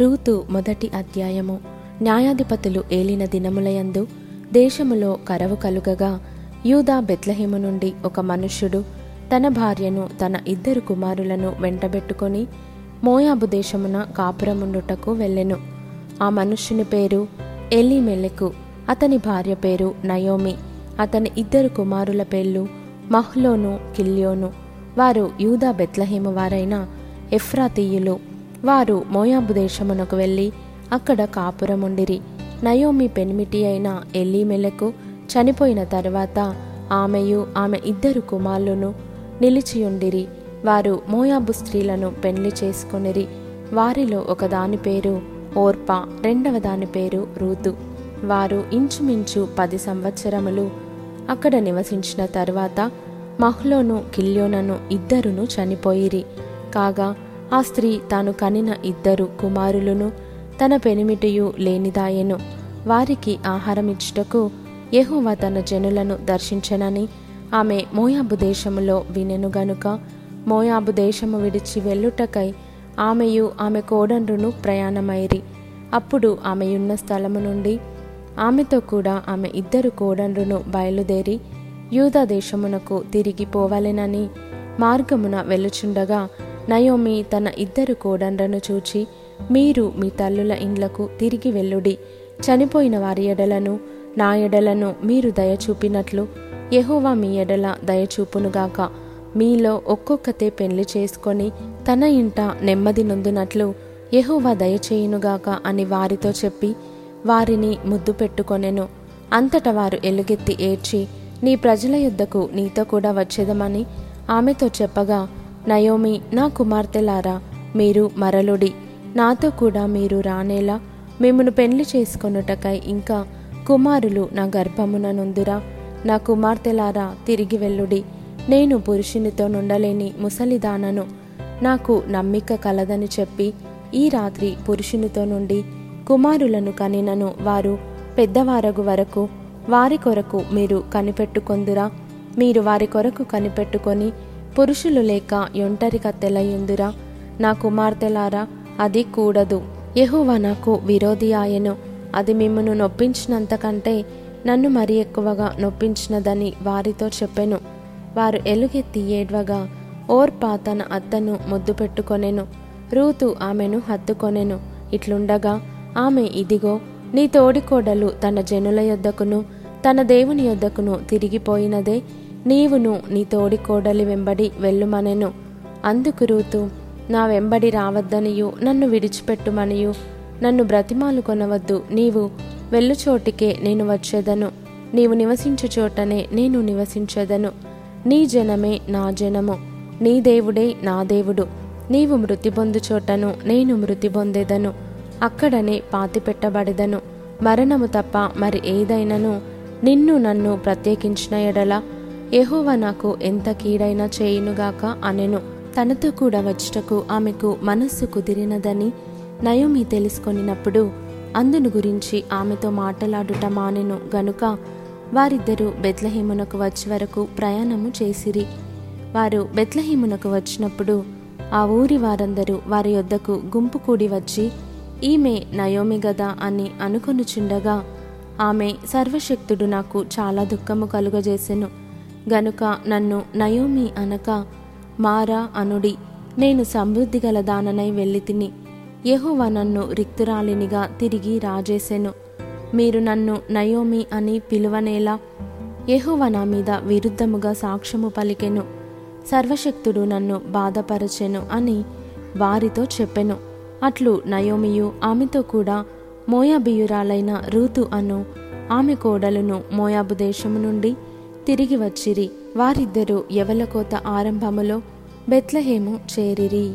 Ruth మొదటి అధ్యాయము. న్యాయాధిపతులు ఏలిన దినములయందు దేశములో కరవు కలుగగా యూదా బెత్లహేము నుండి ఒక మనుష్యుడు తన భార్యను తన ఇద్దరు కుమారులను వెంటబెట్టుకొని మోయాబు దేశమున కాపురముండుటకు వెళ్ళెను. ఆ మనుష్యుని పేరు ఎలీమెలెకు అతని భార్య పేరు నయోమి అతని ఇద్దరు కుమారుల పేర్లు మహ్లోను కిల్యోను. వారు యూదా బెత్లహేము వారైన ఎఫ్రాతీయులు. వారు మోయాబు దేశమునకు వెళ్ళి అక్కడ కాపురముండిరి. నయోమి పెనిమిటి అయిన ఎల్లీమెలకు చనిపోయిన తరువాత ఆమెయు ఆమె ఇద్దరు కుమారులను నిలిచియుండిరి. వారు మోయాబు స్త్రీలను పెళ్ళి చేసుకునిరి. వారిలో ఒకదాని పేరు ఓర్పా రెండవ దాని పేరు రూతు. వారు ఇంచుమించు పది సంవత్సరములు అక్కడ నివసించిన తరువాత మహ్లోను కిల్యోనను ఇద్దరును చనిపోయిరి. కాగా ఆ స్త్రీ తాను కనిన ఇద్దరు కుమారులను తన పెనిమిటియు లేనిదాయెను. వారికి ఆహారమిచ్చుటకు యెహోవా తన జనులను దర్శించనని ఆమె మోయాబు దేశములో వినెను గనుక మోయాబు దేశము విడిచి వెళ్ళుటకై ఆమెయు ఆమె కోడండ్రును ప్రయాణమైరి అప్పుడు ఆమెయున్న స్థలము నుండి ఆమెతో కూడా ఆమె ఇద్దరు కోడండ్రును బయలుదేరి యూదా దేశమునకు తిరిగి పోవాలెనని మార్గమున వెళ్ళుచుండగా నయోమి తన ఇద్దరు కోడండ్రను చూచి మీరు మీ తల్లుల ఇండ్లకు తిరిగి వెళ్ళుడి. చనిపోయిన వారి ఎడలను నా ఎడలను మీరు దయచూపినట్లు యహోవా మీ ఎడల దయచూపునుగాక మీలో ఒక్కొక్కతే పెళ్ళి చేసుకొని తన ఇంట నెమ్మది నొందునట్లు యహోవా దయచేయునుగాక అని వారితో చెప్పి వారిని ముద్దు పెట్టుకొనెను. అంతట వారు ఎలుగెత్తి ఏడ్చి నీ ప్రజల యుద్ధకు నీతో కూడా వచ్చేదమని ఆమెతో చెప్పగా నయోమి నా కుమార్తెలారా మీరు మరలుడి. నాతో కూడా మీరు రానేలా మిమ్మను పెళ్ళి చేసుకొనుటకై ఇంకా కుమారులు నా గర్భమున నుందురా. నా కుమార్తెలారా తిరిగి వెళ్ళుడి. నేను పురుషునితో నుండలేని ముసలిదానను. నాకు నమ్మిక కలదని చెప్పి ఈ రాత్రి పురుషునితో నుండి కుమారులను కనినను వారు పెద్దవారగు వరకు. వారి కొరకు మీరు కనిపెట్టుకొందురా. మీరు వారి కొరకు కనిపెట్టుకొని పురుషులు లేక ఒంటరి కత్తెలయుందురా నా కుమార్తెలారా అది కూడదు. యెహోవా నాకు విరోధి ఆయను. అది మిమ్మను నొప్పించినంతకంటే నన్ను మరి ఎక్కువగా నొప్పించినదని వారితో చెప్పెను. వారు ఎలుగెత్తి ఏడ్వగా ఓర్పా తన అత్తను ముద్దు పెట్టుకొనెను. రూతు ఆమెను హత్తుకొనెను. ఇట్లుండగా ఆమె ఇదిగో నీ తోడికోడలు తన జనుల యొద్దకును తన దేవుని యొద్దకును తిరిగిపోయినదే నీవును నీ తోడి కోడలి వెంబడి వెళ్ళుమనెను. అందుకు రూతు నా వెంబడి రావద్దనియు నన్ను విడిచిపెట్టుమనియు. నన్ను బ్రతిమాలు కొనవద్దు నీవు వెళ్ళు చోటికే నేను వచ్చేదను. నీవు నివసించు చోటనే నేను నివసించేదను. నీ జనమే నా జనము నీ దేవుడే నా దేవుడు. నీవు మృతి పొందు చోటను నేను మృతి పొందేదను. అక్కడనే పాతిపెట్టబడెదను. మరణము తప్ప మరి ఏదైనను నిన్ను నన్ను ప్రత్యేకించిన ఎడల ఎహోవ నాకు ఎంత కీడైనా చేయునుగాక అనెను. తనతో కూడా వచ్చుటకు ఆమెకు మనస్సు కుదిరినదని నయోమి తెలుసుకొనినప్పుడు అందును గురించి ఆమెతో మాటలాడుట మానెను. గనుక వారిద్దరూ బెత్లహేమునకు వచ్చే వరకు ప్రయాణము చేసిరి. వారు బెత్లహీమునకు వచ్చినప్పుడు ఆ ఊరి వారందరూ వారి యొద్దకు గుంపు కూడి వచ్చి ఈమె నయోమి గదా? అని అనుకొనుచుండగా ఆమె సర్వశక్తుడు నాకు చాలా దుఃఖము కలుగజేసెను. గనుక నన్ను నయోమి అనక మారా అనుడి. నేను సమృద్ధి గల దాననై వెళ్ళి తిని యెహోవా నన్ను రిక్తురాలినిగా తిరిగి రాజేసెను. మీరు నన్ను నయోమి అని పిలువనేలా యెహోవా నా మీద విరుద్ధముగా సాక్ష్యము పలికెను. సర్వశక్తుడు నన్ను బాధపరచెను అని వారితో చెప్పెను. అట్లు నయోమియు ఆమెతో కూడా మోయాబియురాలైన రూతు అను ఆమె కోడలును మోయాబు దేశము నుండి తిరిగి వచ్చిరి. వారిద్దరూ యవలకోత ఆరంభములో బెత్లహేము చేరిరి.